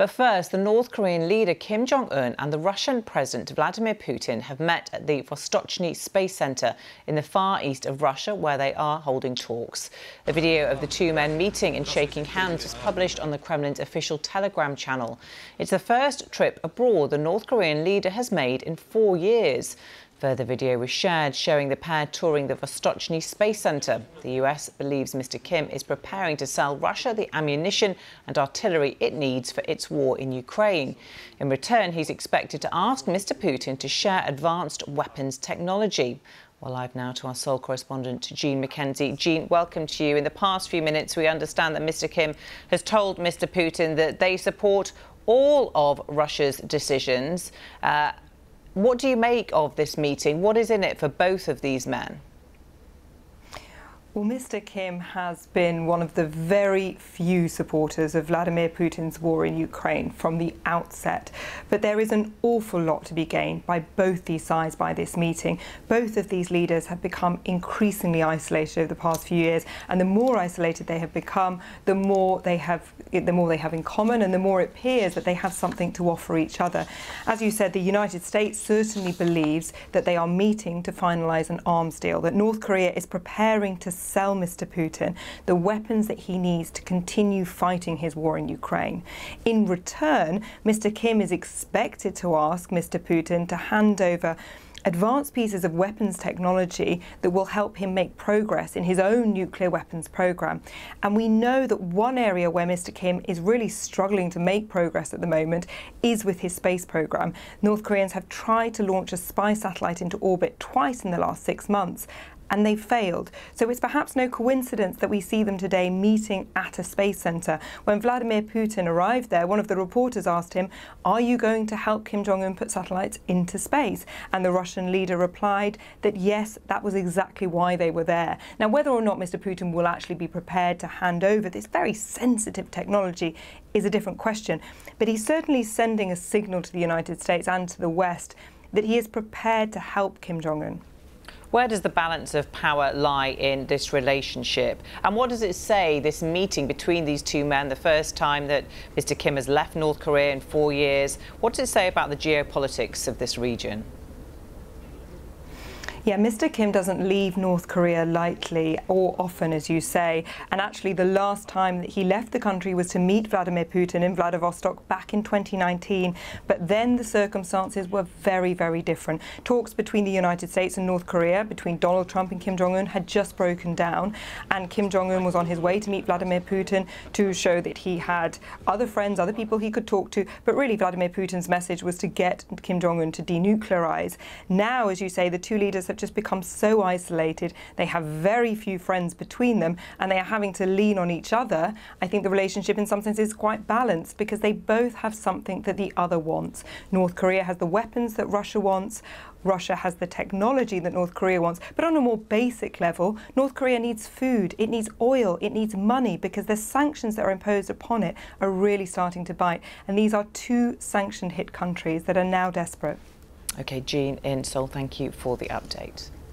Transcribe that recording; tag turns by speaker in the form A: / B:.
A: But first, the North Korean leader Kim Jong un and the Russian President Vladimir Putin have met at the Vostochny Space Center in the far east of Russia, where they are holding talks. A video of the two men meeting and shaking hands was published on the Kremlin's official Telegram channel. It's the first trip abroad the North Korean leader has made in four years. Further video was shared showing the pair touring the Vostochny Space Center. The US believes Mr. Kim is preparing to sell Russia the ammunition and artillery it needs for its war in Ukraine. In return, he's expected to ask Mr. Putin to share advanced weapons technology. Well, live now to our Seoul correspondent, Jean Mackenzie. Jean, welcome to you. In the past few minutes, we understand that Mr. Kim has told Mr. Putin that they support all of Russia's decisions. Uh, what do you make of this meeting? What is in it for both of these men?
B: Well, Mr. Kim has been one of the very few supporters of Vladimir Putin's war in Ukraine from the outset. But there is an awful lot to be gained by both these sides by this meeting. Both of these leaders have become increasingly isolated over the past few years, and the more isolated they have become, the more they have the more they have in common and the more it appears that they have something to offer each other. As you said, the United States certainly believes that they are meeting to finalize an arms deal, that North Korea is preparing to sell Mr. Putin the weapons that he needs to continue fighting his war in Ukraine. In return, Mr. Kim is expected to ask Mr. Putin to hand over advanced pieces of weapons technology that will help him make progress in his own nuclear weapons program. And we know that one area where Mr. Kim is really struggling to make progress at the moment is with his space program. North Koreans have tried to launch a spy satellite into orbit twice in the last six months, and they failed. So it's perhaps no coincidence that we see them today meeting at a space centre. When Vladimir Putin arrived there, one of the reporters asked him, Are you going to help Kim Jong un put satellites into space? And the Russian leader replied that yes, that was exactly why they were there. Now, whether or not Mr. Putin will actually be prepared to hand over this very sensitive technology is a different question. But he's certainly sending a signal to the United States and to the West that he is prepared to help Kim Jong un.
A: Where does the balance of power lie in this relationship? And what does it say, this meeting between these two men, the first time that Mr. Kim has left North Korea in four years? What does it say about the geopolitics of this region?
B: Yeah, Mr. Kim doesn't leave North Korea lightly or often, as you say. And actually, the last time that he left the country was to meet Vladimir Putin in Vladivostok back in 2019. But then the circumstances were very, very different. Talks between the United States and North Korea, between Donald Trump and Kim Jong un, had just broken down. And Kim Jong un was on his way to meet Vladimir Putin to show that he had other friends, other people he could talk to. But really, Vladimir Putin's message was to get Kim Jong un to denuclearize. Now, as you say, the two leaders have just become so isolated. They have very few friends between them and they are having to lean on each other. I think the relationship in some sense is quite balanced because they both have something that the other wants. North Korea has the weapons that Russia wants. Russia has the technology that North Korea wants. But on a more basic level, North Korea needs food, it needs oil, it needs money because the sanctions that are imposed upon it are really starting to bite. And these are two sanction hit countries that are now desperate.
A: OK, Jean in Seoul, thank you for the update.